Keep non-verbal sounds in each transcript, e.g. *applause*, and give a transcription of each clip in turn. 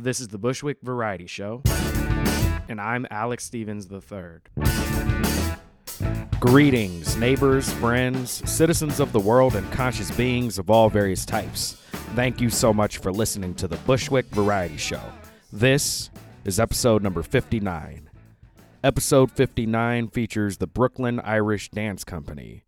This is the Bushwick Variety Show, and I'm Alex Stevens III. Greetings, neighbors, friends, citizens of the world, and conscious beings of all various types. Thank you so much for listening to the Bushwick Variety Show. This is episode number 59. Episode 59 features the Brooklyn Irish Dance Company,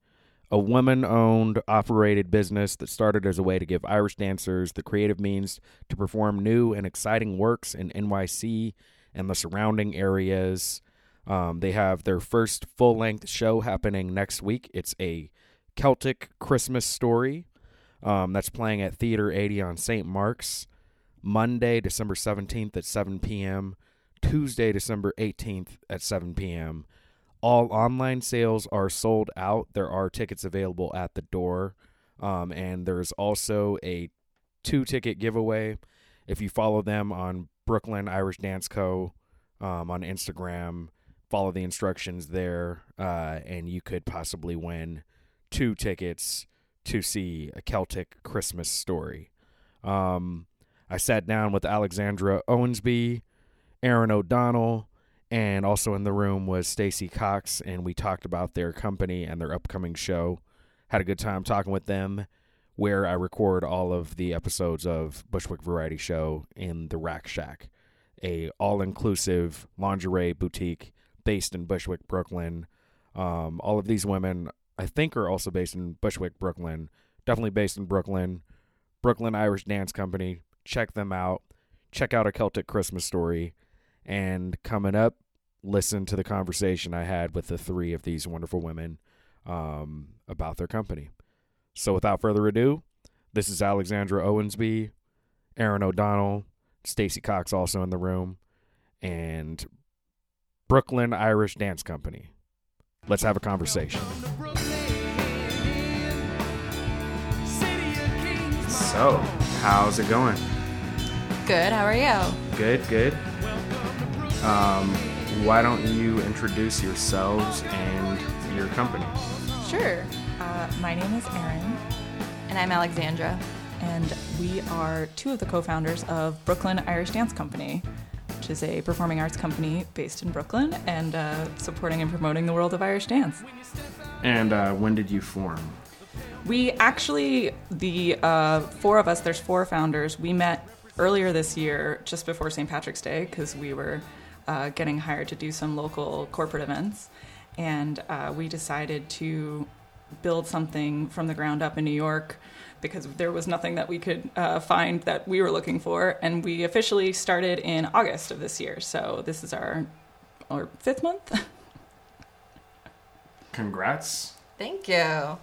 a woman owned, operated business that started as a way to give Irish dancers the creative means to perform new and exciting works in NYC and the surrounding areas. Um, they have their first full length show happening next week. It's a Celtic Christmas story um, that's playing at Theater 80 on St. Mark's Monday, December 17th at 7 p.m., Tuesday, December 18th at 7 p.m. All online sales are sold out. There are tickets available at the door. Um, and there's also a two ticket giveaway. If you follow them on Brooklyn Irish Dance Co. Um, on Instagram, follow the instructions there, uh, and you could possibly win two tickets to see a Celtic Christmas story. Um, I sat down with Alexandra Owensby, Erin O'Donnell, and also in the room was Stacy Cox, and we talked about their company and their upcoming show. Had a good time talking with them, where I record all of the episodes of Bushwick Variety Show in the Rack Shack, a all-inclusive lingerie boutique based in Bushwick, Brooklyn. Um, all of these women, I think, are also based in Bushwick, Brooklyn. Definitely based in Brooklyn. Brooklyn Irish Dance Company. Check them out. Check out a Celtic Christmas story. And coming up, listen to the conversation I had with the three of these wonderful women um, about their company. So without further ado, this is Alexandra Owensby, Erin O'Donnell, Stacy Cox also in the room, and Brooklyn Irish Dance Company. Let's have a conversation. So, how's it going? Good. How are you? Good, good. Um, why don't you introduce yourselves and your company? Sure. Uh, my name is Erin, And I'm Alexandra. and we are two of the co-founders of Brooklyn Irish Dance Company, which is a performing arts company based in Brooklyn and uh, supporting and promoting the world of Irish dance. And uh, when did you form? We actually, the uh, four of us, there's four founders. We met earlier this year, just before St. Patrick's Day, because we were uh, getting hired to do some local corporate events. And uh, we decided to build something from the ground up in New York because there was nothing that we could uh, find that we were looking for. And we officially started in August of this year. So this is our, our fifth month. *laughs* Congrats. Thank you.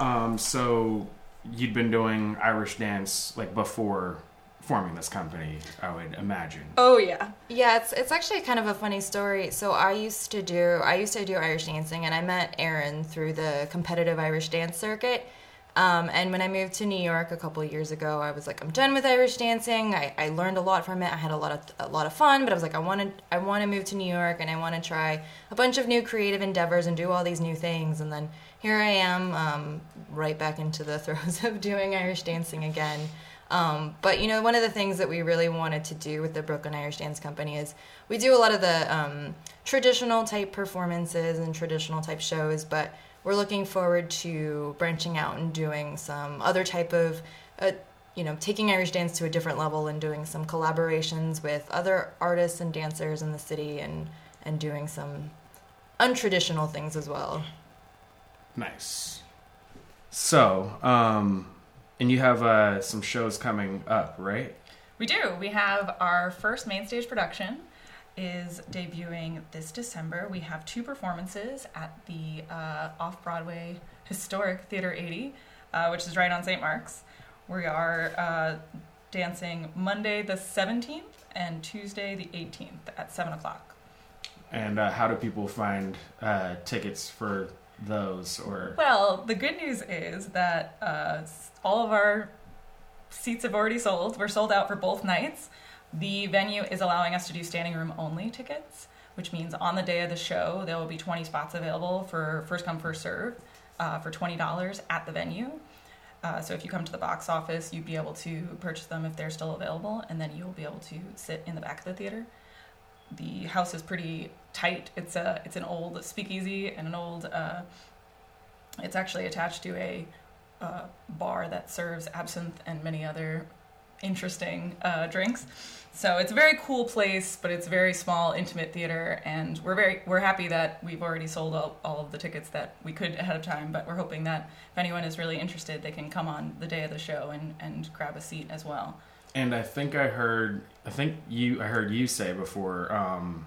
Um, so you'd been doing Irish dance like before forming this company, I would imagine. oh, yeah. Yeah, it's it's actually kind of a funny story. So I used to do I used to do Irish dancing, and I met Erin through the competitive Irish dance circuit. Um, and when I moved to New York a couple years ago, I was like, I'm done with Irish dancing. I, I learned a lot from it. I had a lot of a lot of fun, but I was like, I want to I want to move to New York, and I want to try a bunch of new creative endeavors and do all these new things. And then here I am, um, right back into the *laughs* throes of doing Irish dancing again. Um, but you know, one of the things that we really wanted to do with the Brooklyn Irish Dance Company is we do a lot of the um, traditional type performances and traditional type shows, but we're looking forward to branching out and doing some other type of, uh, you know, taking Irish dance to a different level and doing some collaborations with other artists and dancers in the city and and doing some untraditional things as well. Nice. So, um, and you have uh, some shows coming up, right? We do. We have our first main stage production is debuting this December. We have two performances at the uh, off-Broadway historic Theater 80, uh, which is right on St. Mark's. We are uh, dancing Monday the 17th and Tuesday the 18th at 7 o'clock. And uh, how do people find uh, tickets for those? Or Well, the good news is that uh, all of our seats have already sold. We're sold out for both nights. The venue is allowing us to do standing room only tickets, which means on the day of the show, there will be 20 spots available for first come, first serve uh, for $20 at the venue. Uh, so if you come to the box office, you'd be able to purchase them if they're still available, and then you'll be able to sit in the back of the theater. The house is pretty tight. It's a it's an old speakeasy and an old. Uh, it's actually attached to a uh, bar that serves absinthe and many other interesting uh, drinks. So it's a very cool place, but it's very small, intimate theater, and we're very we're happy that we've already sold all, all of the tickets that we could ahead of time. But we're hoping that if anyone is really interested, they can come on the day of the show and, and grab a seat as well. And I think I heard I think you I heard you say before um,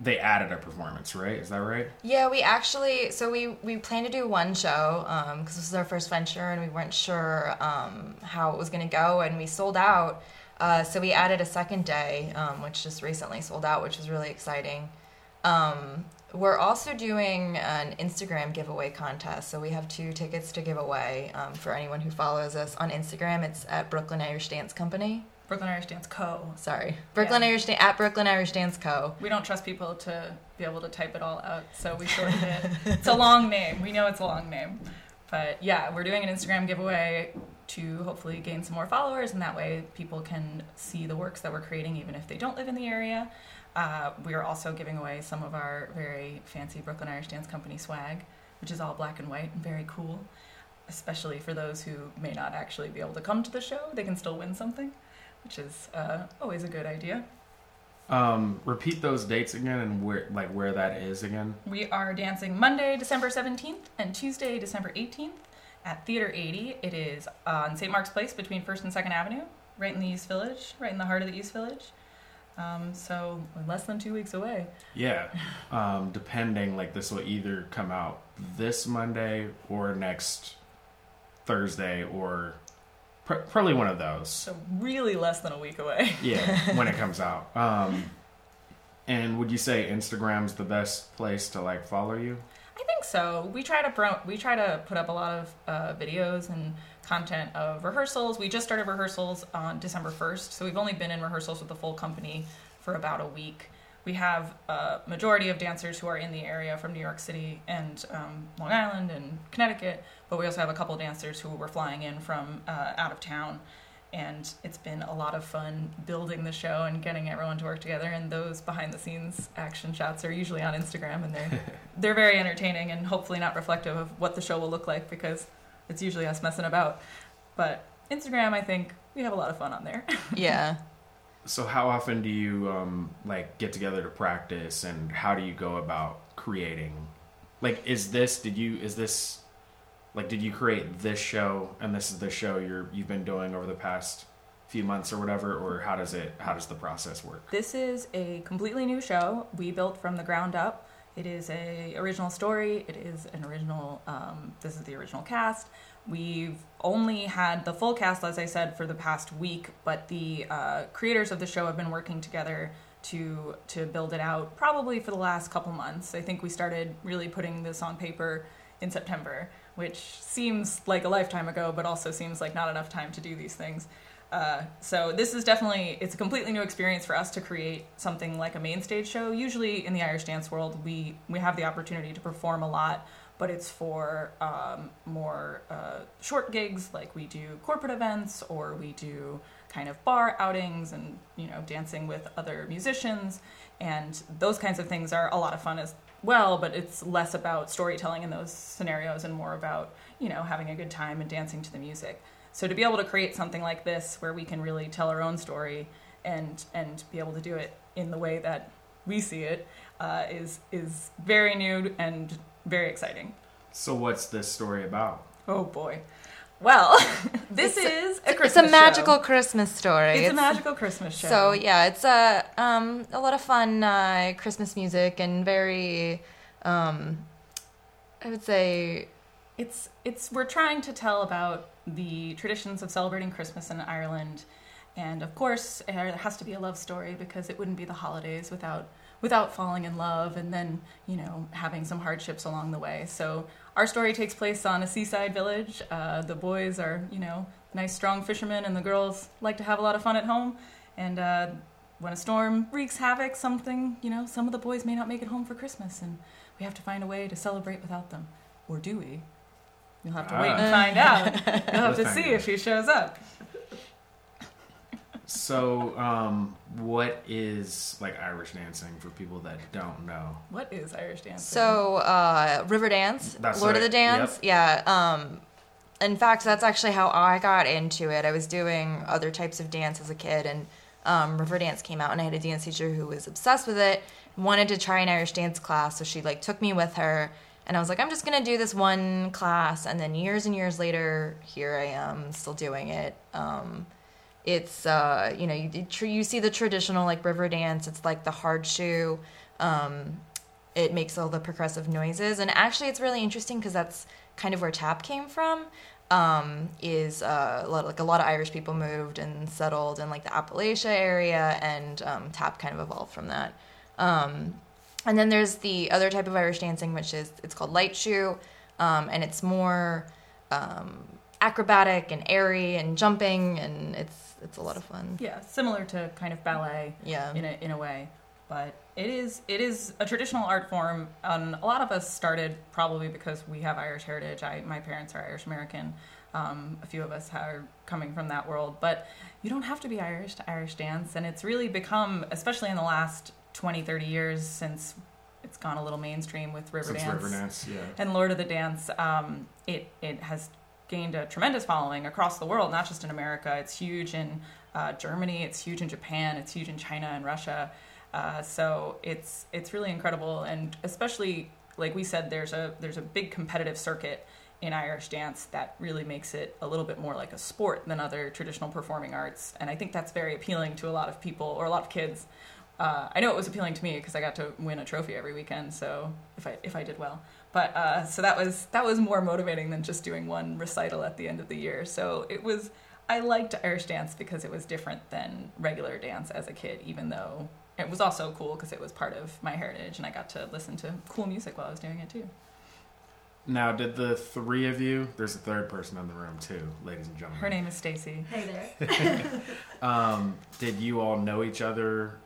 they added a performance, right? Is that right? Yeah, we actually so we we planned to do one show because um, this was our first venture and we weren't sure um, how it was going to go, and we sold out. Uh, so we added a second day, um, which just recently sold out, which was really exciting. Um, we're also doing an Instagram giveaway contest. So we have two tickets to give away um, for anyone who follows us on Instagram. It's at Brooklyn Irish Dance Company. Brooklyn Irish Dance Co. Sorry, Brooklyn yeah. Irish Dan- at Brooklyn Irish Dance Co. We don't trust people to be able to type it all out, so we shortened it. it's a long name. We know it's a long name, but yeah, we're doing an Instagram giveaway to hopefully gain some more followers, and that way people can see the works that we're creating, even if they don't live in the area. Uh, we are also giving away some of our very fancy Brooklyn Irish Dance Company swag, which is all black and white and very cool, especially for those who may not actually be able to come to the show. They can still win something which is uh, always a good idea. Um, repeat those dates again and where like where that is again. We are dancing Monday, December 17th and Tuesday, December 18th at Theater 80. It is on St. Mark's Place between 1st and 2nd Avenue, right in the East Village, right in the heart of the East Village. Um, so less than two weeks away. Yeah, um, depending like this will either come out this Monday or next Thursday or probably one of those. So really less than a week away. *laughs* yeah, when it comes out. Um, and would you say Instagram's the best place to like follow you? I think so. We try to pro- we try to put up a lot of uh, videos and content of rehearsals. We just started rehearsals on December first, so we've only been in rehearsals with the full company for about a week. We have a majority of dancers who are in the area from New York City and um, Long Island and Connecticut, but we also have a couple dancers who were flying in from uh, out of town. And it's been a lot of fun building the show and getting everyone to work together. And those behind the scenes action shots are usually on Instagram, and they're *laughs* they're very entertaining and hopefully not reflective of what the show will look like because it's usually us messing about. But Instagram, I think we have a lot of fun on there. yeah. *laughs* So how often do you um, like get together to practice, and how do you go about creating? Like, is this did you is this like did you create this show and this is the show you're you've been doing over the past few months or whatever or how does it how does the process work? This is a completely new show we built from the ground up. It is a original story. It is an original um, this is the original cast we've only had the full cast as i said for the past week but the uh, creators of the show have been working together to to build it out probably for the last couple months i think we started really putting this on paper in september which seems like a lifetime ago, but also seems like not enough time to do these things. Uh, so this is definitely it's a completely new experience for us to create something like a main stage show. Usually in the Irish dance world, we we have the opportunity to perform a lot, but it's for um, more uh, short gigs, like we do corporate events or we do kind of bar outings and you know dancing with other musicians, and those kinds of things are a lot of fun as well, but it's less about storytelling in those scenarios and more about, you know, having a good time and dancing to the music. So to be able to create something like this where we can really tell our own story and and be able to do it in the way that we see it uh, is is very new and very exciting. So what's this story about? Oh boy. Well, *laughs* this it's is a, a Christmas It's a magical show. Christmas story. It's, it's, a magical Christmas show. So yeah, it's a um, a lot of fun uh, Christmas music and very, um, I would say, it's it's we're trying to tell about the traditions of celebrating Christmas in Ireland, and of course there has to be a love story because it wouldn't be the holidays without without falling in love and then you know having some hardships along the way. So our story takes place on a seaside village. Uh, the boys are, you know, nice, strong fishermen, and the girls like to have a lot of fun at home. And uh, when a storm wreaks havoc, something, you know, some of the boys may not make it home for Christmas, and we have to find a way to celebrate without them. Or do we? You'll have to wait Ah. and find out. *laughs* You'll have to see if he shows up. So, um, what is like Irish dancing for people that don't know? What is Irish dancing? So, uh, Riverdance, That's Lord of right. the Dance. Yeah. Um, in fact, that's actually how I got into it. I was doing other types of dance as a kid, and um, Riverdance came out, and I had a dance teacher who was obsessed with it, wanted to try an Irish dance class, so she like took me with her, and I was like, I'm just gonna do this one class, and then years and years later, here I am, still doing it. Um, it's uh, you know you you see the traditional like Riverdance. It's like the hard shoe. Um, it makes all the progressive noises, and actually, it's really interesting because that's kind of where tap came from. Um, is uh, a lot, like a lot of Irish people moved and settled in like the Appalachia area, and um, tap kind of evolved from that. Um, and then there's the other type of Irish dancing, which is it's called light shoe, um, and it's more um, acrobatic and airy and jumping, and it's it's a lot of fun. yeah, similar to kind of ballet Yeah. in a in a way, but it is it is a traditional art form. And a lot of us started probably because we have Irish heritage. I my parents are Irish American. Um, a few of us are coming from that world, but you don't have to be Irish to Irish dance, and it's really become, especially in the last 20, 30 years since it's gone a little mainstream with River Since Dance Riverdance, yeah. and Lord of the Dance, um, it it has gained a tremendous following across the world, not just in America. It's huge in uh, Germany, it's huge in Japan, it's huge in China and Russia. Uh, so it's it's really incredible, and especially like we said, there's a there's a big competitive circuit in Irish dance that really makes it a little bit more like a sport than other traditional performing arts, and I think that's very appealing to a lot of people or a lot of kids. Uh, I know it was appealing to me because I got to win a trophy every weekend. So if I if I did well, but uh, so that was that was more motivating than just doing one recital at the end of the year. So it was I liked Irish dance because it was different than regular dance as a kid, even though it was also cool because it was part of my heritage and I got to listen to cool music while I was doing it too. Now, did the three of you? There's a third person in the room too, ladies and gentlemen. Her name is Stacy. Hey there. *laughs* *laughs* Um, did you all know each other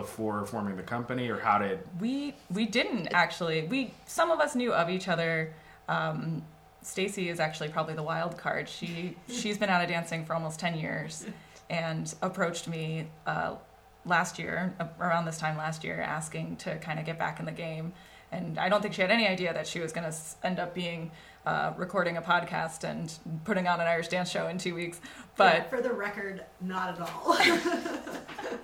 before forming the company, or how did? We we didn't actually. We some of us knew of each other. Um, Stacy is actually probably the wild card. She she's been out of dancing for almost ten years, and approached me uh, last year uh, around this time last year, asking to kind of get back in the game. And I don't think she had any idea that she was going to end up being uh, recording a podcast and putting on an Irish dance show in two weeks. But Yeah, for the record, not at all. *laughs*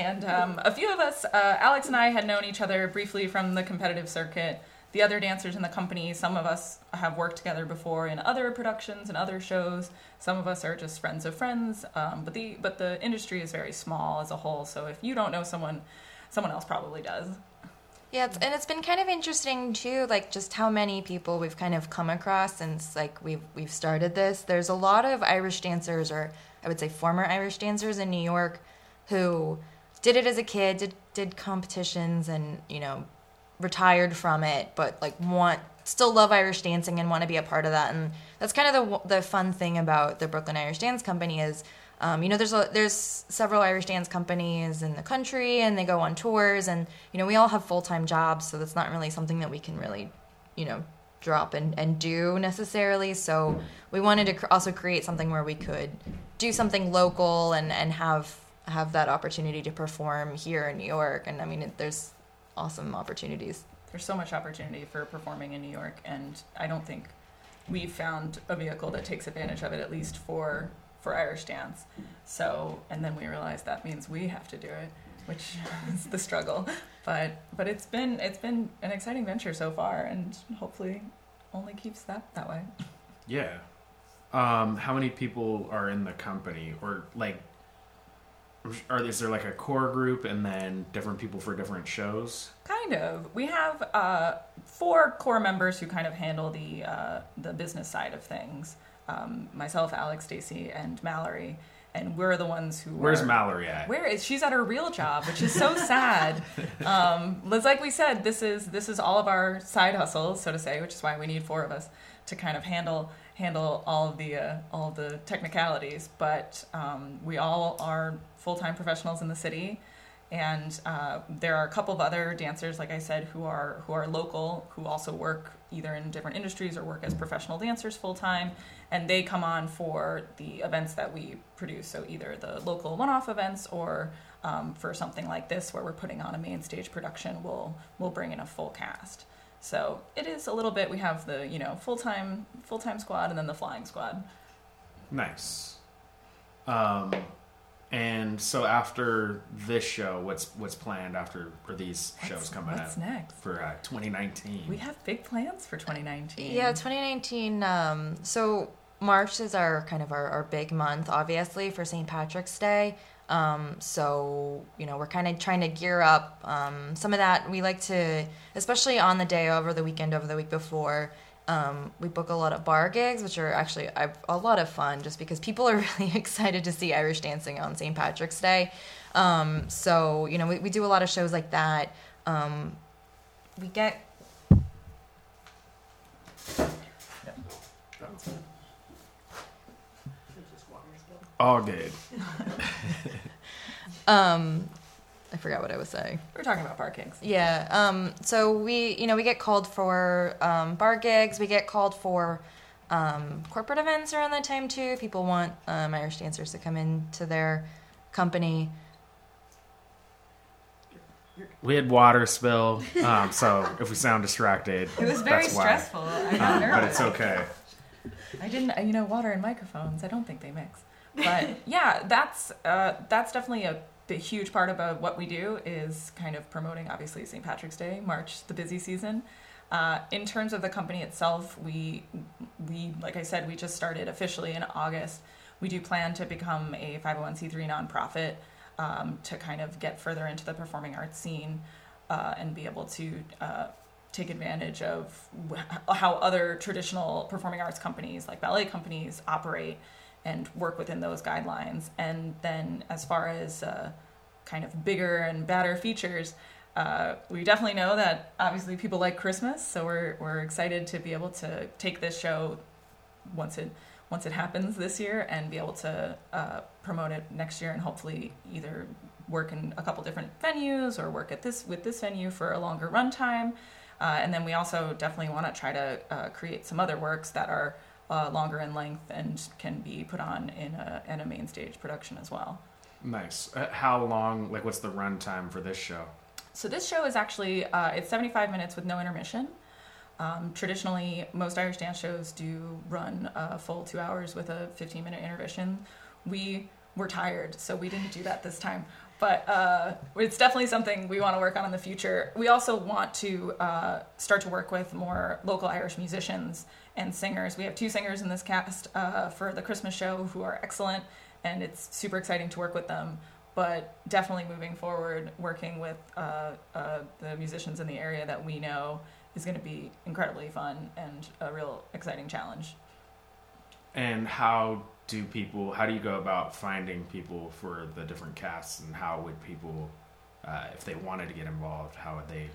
And um, a few of us, uh, Alex and I, had known each other briefly from the competitive circuit. The other dancers in the company, some of us have worked together before in other productions and other shows. Some of us are just friends of friends. Um, but the but the industry is very small as a whole. So if you don't know someone, someone else probably does. Yeah, it's, and it's been kind of interesting too, like just how many people we've kind of come across since like we've we've started this. There's a lot of Irish dancers, or I would say former Irish dancers in New York, who did it as a kid, did did competitions, and you know, retired from it, but like want still love Irish dancing and want to be a part of that. And that's kind of the the fun thing about the Brooklyn Irish Dance Company is um, you know, there's a, there's several Irish dance companies in the country, and they go on tours, and you know, we all have full time jobs, so that's not really something that we can really, you know, drop and, and do necessarily. So we wanted to cr- also create something where we could do something local and and have have that opportunity to perform here in New York. And I mean, it, there's awesome opportunities. There's so much opportunity for performing in New York, and I don't think we've found a vehicle that takes advantage of it, at least for for Irish dance. So, and then we realized that means we have to do it, which *laughs* is the struggle. But but it's been it's been an exciting venture so far, and hopefully only keeps that that way. Yeah. Um, how many people are in the company, or like, are is there like a core group and then different people for different shows? Kind of. We have uh, four core members who kind of handle the uh, the business side of things. Um, myself, Alex, Stacy, and Mallory, and we're the ones who. Where's are, Mallory at? Where is she's at her real job, which is so sad. *laughs* Um, like we said, this is this is all of our side hustles, so to say, which is why we need four of us to kind of handle handle all of the uh, all of the technicalities. But um, we all are full time professionals in the city, and uh, there are a couple of other dancers, like I said, who are who are local, who also work either in different industries or work as professional dancers full time, and they come on for the events that we produce. So either the local one-off events or um, for something like this, where we're putting on a main stage production, we'll we'll bring in a full cast. So it is a little bit. We have the you know full time full time squad and then the flying squad. Nice. Um, and so after this show, what's what's planned after for these shows What's- coming what's next? for uh, 2019? We have big plans for 2019. Yeah, 2019. Um, so March is our kind of our, our big month, obviously, for St. Patrick's Day. Um, so you know we're kind of trying to gear up. Um, some of that we like to, especially on the day over the weekend, over the week before. Um, we book a lot of bar gigs, which are actually a, a lot of fun, just because people are *laughs* really excited to see Irish dancing on St. Patrick's Day. Um, so you know we, we do a lot of shows like that. Um, we get All good. *laughs* um, I forgot what I was saying. We're talking about bar gigs. Yeah. Um, so we, you know, we get called for um, bar gigs. We get called for um, corporate events around that time too. People want um, Irish dancers to come into their company. We had water spill, um, so if we sound distracted, It was very that's why. stressful. I got Um, nervous. but it's okay. I didn't, you know, water and microphones. I don't think they mix. But *laughs* yeah, that's uh, that's definitely a, the huge part about what we do is kind of promoting, obviously, St. Patrick's Day, March, the busy season. Uh, in terms of the company itself, we we like I said, we just started officially in August. We do plan to become a 501c3 nonprofit um, to kind of get further into the performing arts scene uh, and be able to uh, take advantage of how other traditional performing arts companies like ballet companies operate and work within those guidelines. And then, as far as uh, kind of bigger and badder features, uh, we definitely know that obviously people like Christmas, so we're we're excited to be able to take this show once it once it happens this year and be able to uh, promote it next year and hopefully either work in a couple different venues or work at this with this venue for a longer runtime. Uh, and then we also definitely want to try to uh, create some other works that are uh, longer in length and can be put on in a, in a main stage production as well. Nice. Uh, how long? Like, what's the run time for this show? So this show is actually uh, it's 75 minutes with no intermission. Um, traditionally, most Irish dance shows do run a full two hours with a 15 minute intermission. We were tired, so we didn't do that this time. But uh, it's definitely something we want to work on in the future. We also want to uh, start to work with more local Irish musicians and singers. We have two singers in this cast uh, for the Christmas show who are excellent, and it's super exciting to work with them but definitely moving forward, working with uh, uh, the musicians in the area that we know is going to be incredibly fun and a real exciting challenge. And how do people? How do you go about finding people for the different casts? And how would people, uh, if they wanted to get involved, how would they?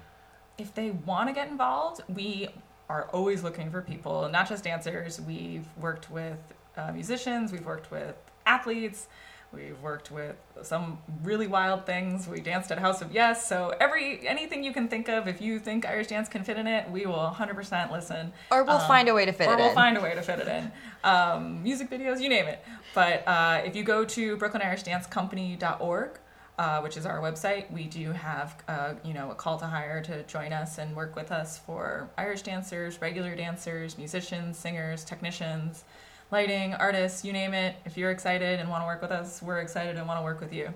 If they want to get involved, we are always looking for people, not just dancers. We've worked with uh, musicians, we've worked with athletes. We've worked with some really wild things. We danced at House of Yes. So every anything you can think of, if you think Irish dance can fit in it, we will 100% listen. Or we'll Um, find a way to fit or it we'll in. find a way to fit it in. Um, music videos, you name it. But uh, if you go to BrooklynIrishDanceCompany.org, uh, which is our website, we do have uh, you know a call to hire to join us and work with us for Irish dancers, regular dancers, musicians, singers, technicians, lighting, artists, you name it. If you're excited and want to work with us, we're excited and want to work with you.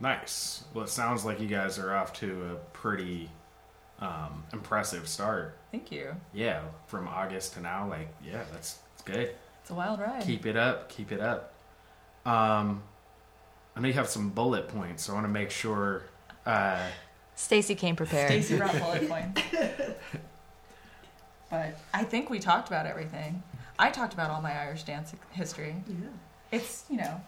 Nice. Well, it sounds like you guys are off to a pretty um, impressive start. Thank you. Yeah, from August to now, like, yeah, that's, that's good. It's a wild ride. Keep it up. Keep it up. Um, I know you have some bullet points, so I want to make sure. Uh, Stacy came prepared. Stacy brought *laughs* bullet points. But I think we talked about everything. I talked about all my Irish dance history. Yeah. It's, you know,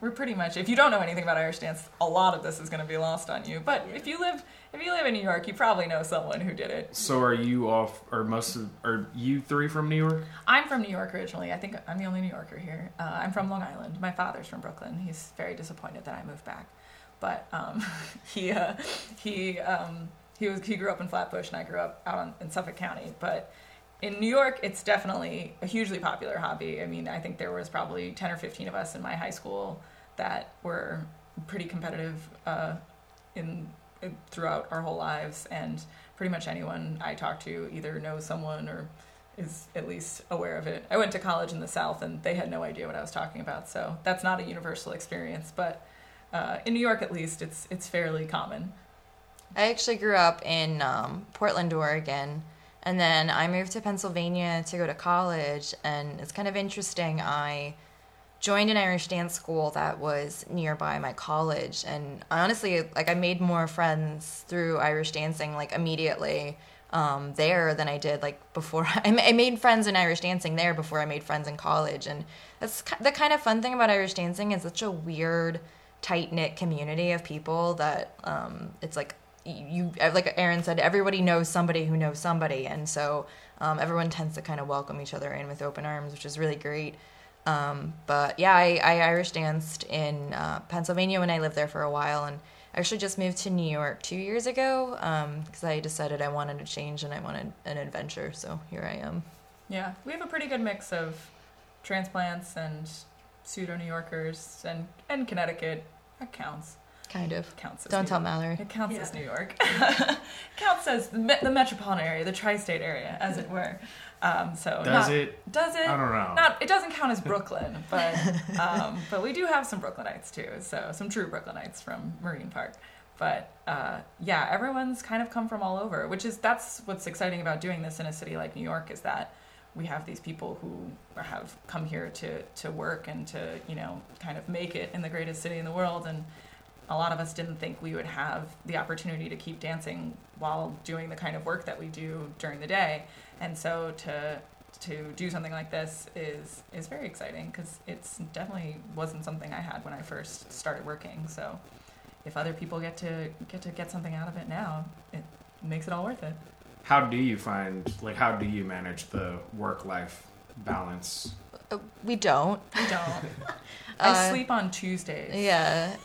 we're pretty much if you don't know anything about Irish dance, a lot of this is going to be lost on you. But if you live if you live in New York, you probably know someone who did it. so, are you off, or most of, are you three from New York? I'm from New York originally. I think I'm the only New Yorker here. Uh, I'm from Long Island. My father's from Brooklyn. He's very disappointed that I moved back. but um, *laughs* he uh, he um, he was he grew up in Flatbush, and I grew up out on, in Suffolk County. But in New York, it's definitely a hugely popular hobby. I mean, I think there was probably ten or fifteen of us in my high school that were pretty competitive uh, in, throughout our whole lives, and pretty much anyone I talk to either knows someone or is at least aware of it. I went to college in the South, and they had no idea what I was talking about. So that's not a universal experience, but uh, in New York, at least, it's it's fairly common. I actually grew up in um, Portland, Oregon, and then I moved to Pennsylvania to go to college. And it's kind of interesting. I joined an Irish dance school that was nearby my college, and honestly, like, I made more friends through Irish dancing, like immediately um, there than I did like before. *laughs* I made friends in Irish dancing there before I made friends in college, and that's the kind of fun thing about Irish dancing is such a weird, tight knit community of people that um, it's like you like Erin said, everybody knows somebody who knows somebody, and so um, everyone tends to kind of welcome each other in with open arms, which is really great. Um, but yeah, I, I, Irish danced in uh, Pennsylvania when I lived there for a while, and I actually just moved to New York two years ago because um, I decided I wanted a change and I wanted an adventure. So here I am. Yeah, we have a pretty good mix of transplants and pseudo New Yorkers and and Connecticut. That counts. Kind of. Counts Don't New tell Mallory. It counts Yeah. as New York. *laughs* counts as the, the metropolitan area, the tri-state area, as it were. Um, so Does not- it? Does it? I don't know. Not. It doesn't count as *laughs* Brooklyn, but *laughs* um, but we do have some Brooklynites too. So some true Brooklynites from Marine Park. But uh, yeah, everyone's kind of come from all over, which is that's what's exciting about doing this in a city like New York is that we have these people who have come here to to work and to you know kind of make it in the greatest city in the world and a lot of us didn't think we would have the opportunity to keep dancing while doing the kind of work that we do during the day and so to to do something like this is is very exciting because it's definitely wasn't something I had when I first started working so if other people get to get to get something out of it now it makes it all worth it How do you find like how do you manage the work life balance? Uh, we don't. we don't *laughs* I Uh, sleep on Tuesdays Yeah.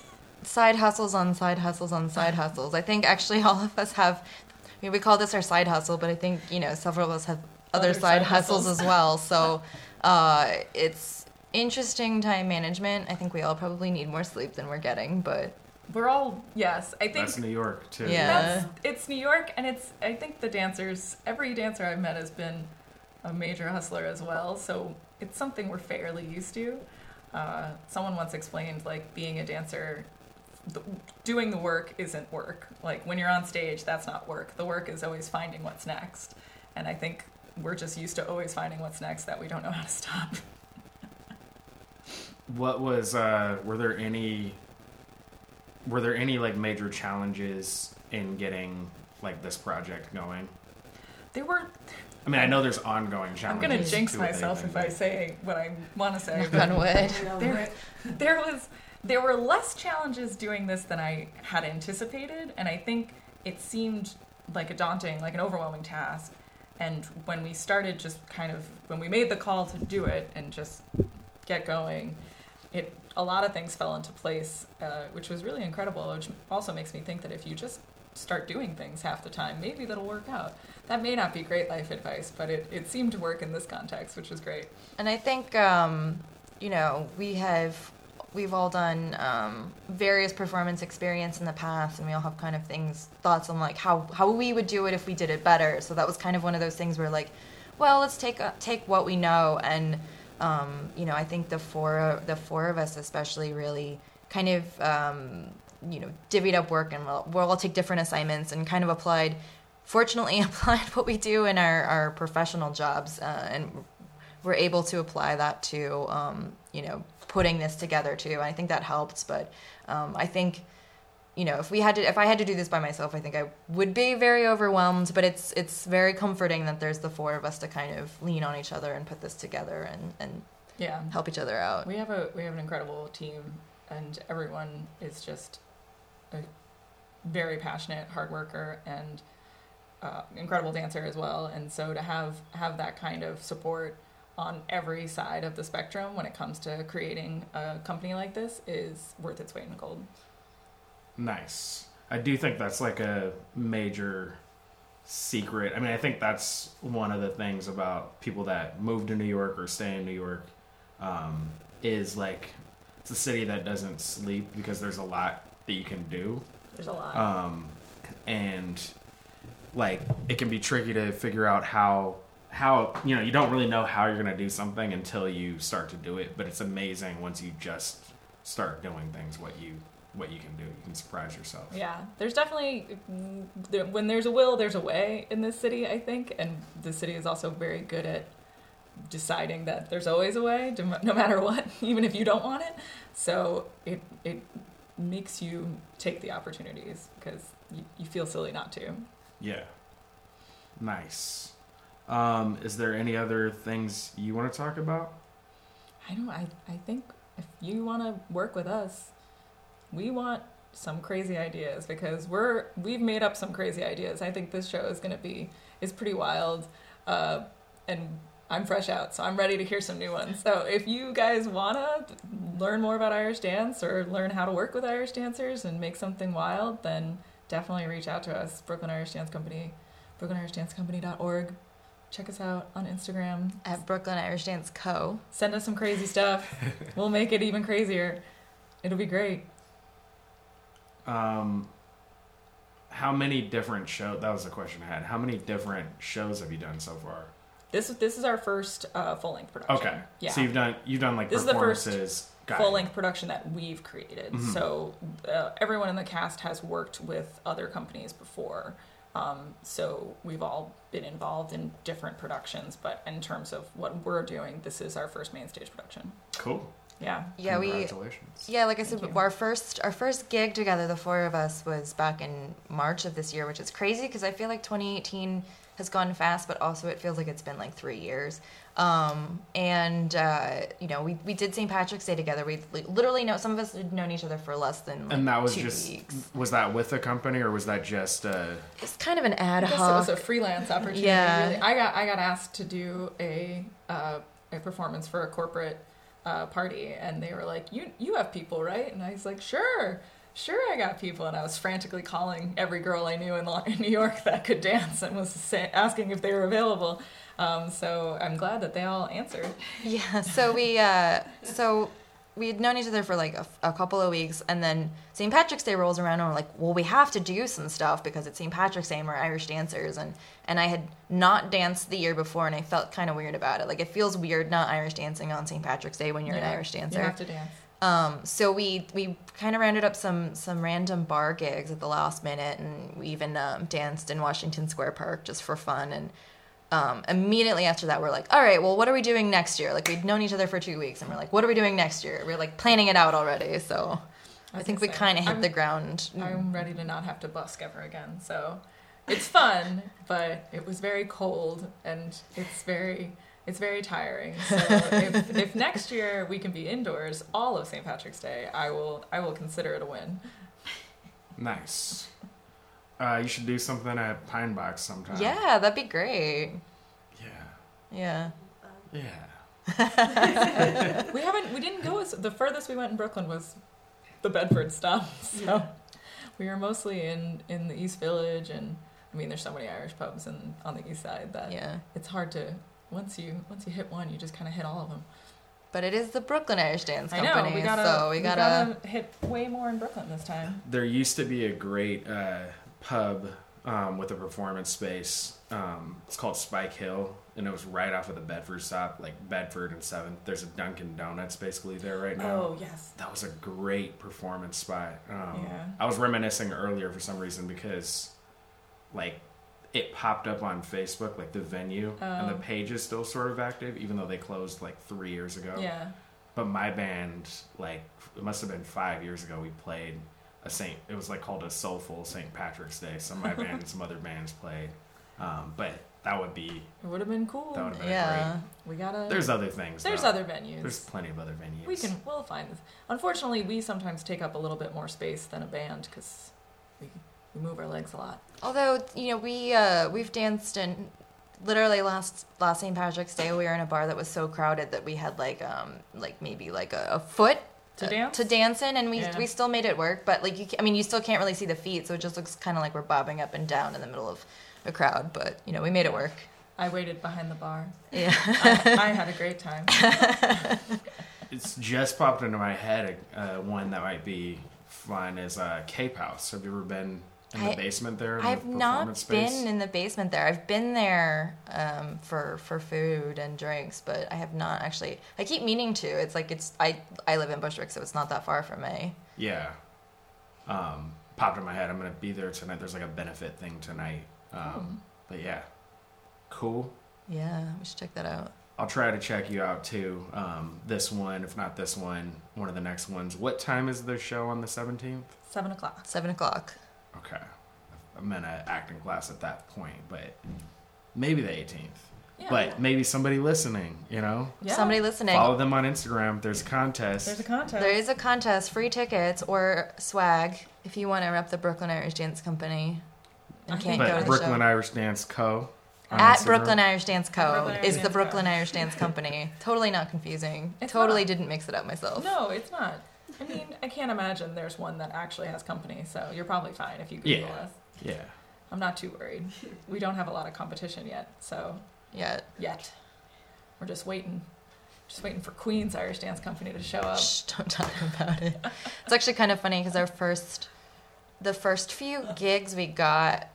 Side hustles on side hustles on side hustles. I think actually all of us have, I mean, we call this our side hustle, but I think, you know, several of us have other, Other side, side hustles, hustles. as well. *laughs* So uh, it's interesting time management. I think we all probably need more sleep than we're getting, but we're all yes I think That's New York too. Yeah. That's, it's New York, and it's. I think the dancers, every dancer I've met has been a major hustler as well. So it's something we're fairly used to. Uh, someone once explained like being a dancer, the, doing the work isn't work. Like when you're on stage, that's not work. The work is always finding what's next, and I think we're just used to always finding what's next that we don't know how to stop. *laughs* What was uh were there any were there any like major challenges in getting like this project going? There were. I mean, I know there's ongoing challenges. I'm gonna jinx myself anything, if I say what I want to say. knock but- on wood. there, there was there were less challenges doing this than I had anticipated, and I think it seemed like a daunting, like an overwhelming task. And when we started, just kind of when we made the call to do it and just get going, it a lot of things fell into place, uh, which was really incredible. Which also makes me think that if you just start doing things half the time, maybe that'll work out. That may not be great life advice, but it, it seemed to work in this context, which was great. And I think, um, you know, we have, we've all done um, various performance experience in the past, and we all have kind of things, thoughts on like how, how we would do it if we did it better. So that was kind of one of those things where like, well, let's take uh, take what we know, and um, you know, I think the four the four of us especially really kind of um, you know divvied up work, and we'll, we'll all take different assignments and kind of applied. Fortunately, *laughs* applied what we do in our, our professional jobs, uh, and we're able to apply that to um, you know putting this together too. I think that helped, but um, I think you know if we had to if I had to do this by myself, I think I would be very overwhelmed. But it's it's very comforting that there's the four of us to kind of lean on each other and put this together and and Yeah. help each other out. We have a we have an incredible team, and everyone is just a very passionate hard worker and uh, incredible dancer as well. And so to have have that kind of support on every side of the spectrum when it comes to creating a company like this is worth its weight in gold. Nice. I do think that's like a major secret. I mean, I think that's one of the things about people that move to New York or stay in New York um, is like it's a city that doesn't sleep because there's a lot that you can do. There's a lot. Um, and like it can be tricky to figure out how how you know you don't really know how you're gonna do something until you start to do it but it's amazing once you just start doing things what you what you can do you can surprise yourself Yeah, there's definitely when there's a will, there's a way in this city. I think, and the city is also very good at deciding that there's always a way, no matter what, *laughs* even if you don't want it. So it it makes you take the opportunities because you, you feel silly not to. yeah nice um, is there any other things you want to talk about I don't. I I think if you want to work with us, we want some crazy ideas because we're we've made up some crazy ideas. I think this show is going to be is pretty wild, uh, and I'm fresh out, so I'm ready to hear some new ones. So if you guys want to learn more about Irish dance or learn how to work with Irish dancers and make something wild, then definitely reach out to us, Brooklyn Irish Dance Company, BrooklynIrishDanceCompany.org. Check us out on Instagram. At Brooklyn Irish Dance Co. Send us some crazy stuff. *laughs* we'll make it even crazier. It'll be great. um, how many different shows? that was the question i had how many different shows have you done so far This this is our first uh, full length production. Okay. Yeah. So you've done you've done like This is the first performances. Full length production that we've created. Mhm. So uh, everyone in the cast has worked with other companies before. Um, so we've all been involved in different productions, but in terms of what we're doing, this is our first main stage production. Cool. Yeah. Yeah, we Congratulations. Yeah, like I said, you. our first our first gig together, the four of us, was back in March of this year, which is crazy because I feel like 2018 has gone fast, but also it feels like it's been like three years. Um, and uh, you know, we, we did St. Patrick's Day together. We literally know some of us had known each other for less than like, And that was two just weeks. was that with a company or was that just uh It's kind of an ad I guess it was a freelance opportunity. Yeah. Really. I got I got asked to do a uh, a performance for a corporate uh, party, and they were like, "You you have people, right?" And I was like, "Sure." Sure, I got people, and I was frantically calling every girl I knew in, in *laughs* New York that could dance, and was asking if they were available. Um, so I'm glad that they all answered. *laughs* Yeah, so we uh, so we had known each other for like a, a couple of weeks, and then St. Patrick's Day rolls around, and we're like, well, we have to do some stuff because it's St. Patrick's Day, and we're Irish dancers, and and I had not danced the year before, and I felt kind of weird about it. Like it feels weird not Irish dancing on St. Patrick's Day when you're Yeah, an Irish dancer. You have to dance. Um, so we we kind of rounded up some some random bar gigs at the last minute, and we even um, danced in Washington Square Park just for fun. And um, immediately after that, we're like, all right, well, what are we doing next year? Like we'd known each other for two weeks, and we're like, what are we doing next year? We're like planning it out already. So I, was think we kind of hit I'm- the ground. I'm ready to not have to busk ever again. So it's fun, but it was very cold and it's very it's very tiring. *laughs* So if, if next year we can be indoors all of St. Patrick's Day, I will I will consider it a win. nice. Uh you should do something at Pine Box sometime. yeah, that'd be great. Yeah. Yeah. Yeah. *laughs* We haven't we didn't go as the furthest we went in Brooklyn was the Bedford stop. *laughs* So we were mostly in in the East Village and I mean there's so many Irish pubs in, on the east side that Yeah. it's hard to once you once you hit one you just kind of hit all of them. But it is the Brooklyn Irish Dance Company, I know we gotta so we gotta. hit way more in Brooklyn this time. there used to be a great uh, pub um, with a performance space. Um, it's called Spike Hill, and it was right off of the Bedford stop, like Bedford and Seventh. There's a Dunkin' Donuts basically there right now. Oh yes, That was a great performance spot. Um, Yeah. I was reminiscing earlier for some reason because, like, it popped up on Facebook, like the venue, and the Oh. page is still sort of active, even though they closed like three years ago. yeah. But my band, like, it must have been five years ago, we played a Saint. It was like called a Soulful St. Patrick's Day. Some of my band and some other bands played. Um, but that would be It would have been cool. that would have been Yeah. we gotta. great. There's other things. there's though. other venues. There's plenty of other venues. we can we'll find this. Unfortunately, we sometimes take up a little bit more space than a band because we we move our legs a lot. Although you know we uh, we've danced in literally last last St. Patrick's Day we were in a bar that was so crowded that we had like um like maybe like a, a foot To dance? to dance in, and we Yeah. we still made it work. But like you, ca- I mean, you still can't really see the feet, so it just looks kind of like we're bobbing up and down in the middle of a crowd. But you know, we made it work. I waited behind the bar. Yeah. I, I had a great time. *laughs* It's just popped into my head. Uh, one that might be fun is uh, Cape House. Have you ever been in the I- basement there? in I've not space? been in the basement there. I've been there um, for for food and drinks, but I have not actually. I keep meaning to. It's like it's I I live in Bushwick, so it's not that far from me. Yeah. Um, popped in my head. I'm gonna be there tonight. There's like a benefit thing tonight. Um, But yeah, cool. Yeah, we should check that out. I'll try to check you out too. Um, this one, if not this one, one of the next ones. What time is the show on the 17th? Seven o'clock. Seven o'clock. Okay. I'm in an acting class at that point, but maybe the 18th. Yeah. But maybe somebody listening, you know? Yeah. Somebody listening. Follow them on Instagram. There's a contest. There's a contest. There is a contest, free tickets or swag if you want to rep the Brooklyn Irish Dance Company and can't think go but to the Brooklyn show. Irish Dance Co. on At Instagram. Brooklyn Irish Dance Co. Irish is the Brooklyn Co. Irish Dance Company. *laughs* totally not confusing. It's totally not. didn't mix it up myself. No, it's not. I mean, I can't imagine there's one that actually has company, so you're probably fine if you Google Yeah. us. Yeah. I'm not too worried. We don't have a lot of competition yet, so Yeah. yet. We're just waiting. Just waiting for Queen's Irish Dance Company to show up. Shh, don't talk about it. It's actually kind of funny because our first, the first few gigs we got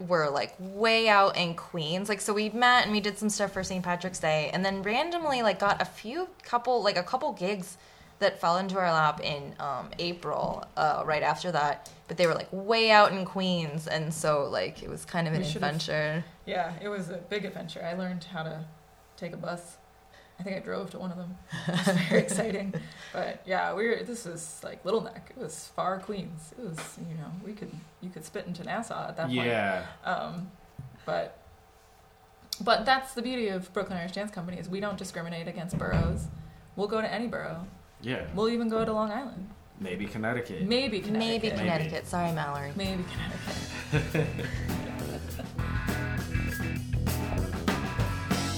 were like way out in Queens. Like, so we met and we did some stuff for St. Patrick's Day, and then randomly like got a few couple like a couple gigs that fell into our lap in um, April, uh, right after that. But they were like way out in Queens, and so like it was kind of an adventure. Yeah, it was a big adventure. I learned how to take a bus. I think I drove to one of them. *laughs* It was very exciting. But yeah, we were. This was like Little Neck. It was far Queens. It was you know we could you could spit into Nassau at that point. Yeah. Um, but but that's the beauty of Brooklyn Irish Dance Company is we don't discriminate against boroughs. We'll go to any borough. Yeah. We'll even go to Long Island. Maybe Connecticut. Maybe Connecticut. Maybe Maybe. Connecticut. Sorry, Mallory. Maybe Connecticut. *laughs*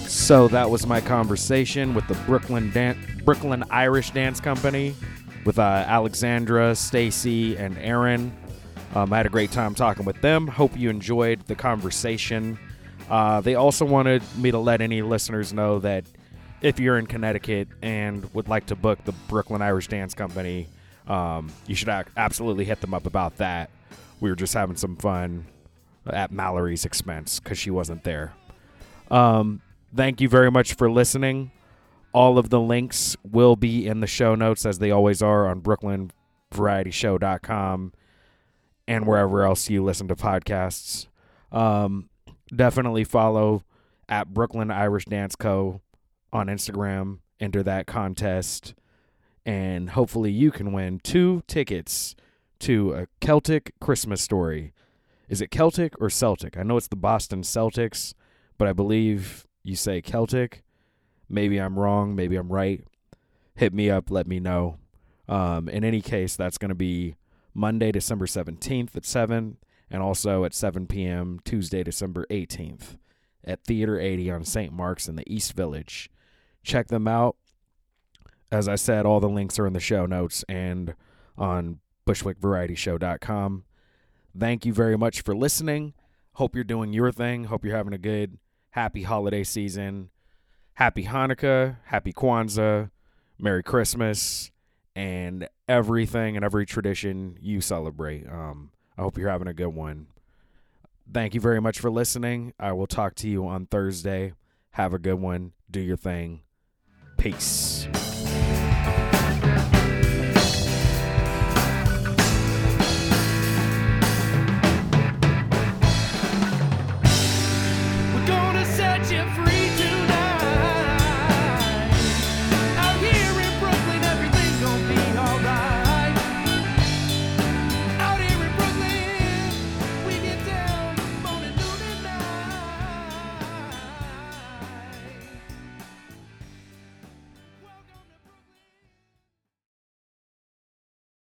So that was my conversation with the Brooklyn Dan- Brooklyn Irish Dance Company with uh, Alexandra, Stacy, and Erin. Um, I had a great time talking with them. Hope you enjoyed the conversation. Uh, they also wanted me to let any listeners know that if you're in Connecticut and would like to book the Brooklyn Irish Dance Company, um, you should absolutely hit them up about that. We were just having some fun at Mallory's expense because she wasn't there. Um, thank you very much for listening. All of the links will be in the show notes as they always are on brooklynvarietyshow.com and wherever else you listen to podcasts. Um, definitely follow at Brooklyn Irish Dance Co. on Instagram. Enter that contest, and hopefully you can win two tickets to a Celtic Christmas story. Is it Celtic or Celtic? I know it's the Boston Celtics, but I believe you say Celtic. Maybe I'm wrong. Maybe I'm right. Hit me up. Let me know. Um, in any case, that's going to be Monday, December 17th at 7, and also at 7 p.m. Tuesday, December 18th at Theater 80 on St. Mark's in the East Village. Check them out. As I said, all the links are in the show notes and on bushwickvarietyshow.com. Thank you very much for listening. Hope you're doing your thing. Hope you're having a good, happy holiday season. Happy Hanukkah, happy Kwanzaa, Merry Christmas, and everything and every tradition you celebrate. Um, I hope you're having a good one. Thank you very much for listening. I will talk to you on Thursday. Have a good one. Do your thing. Peace.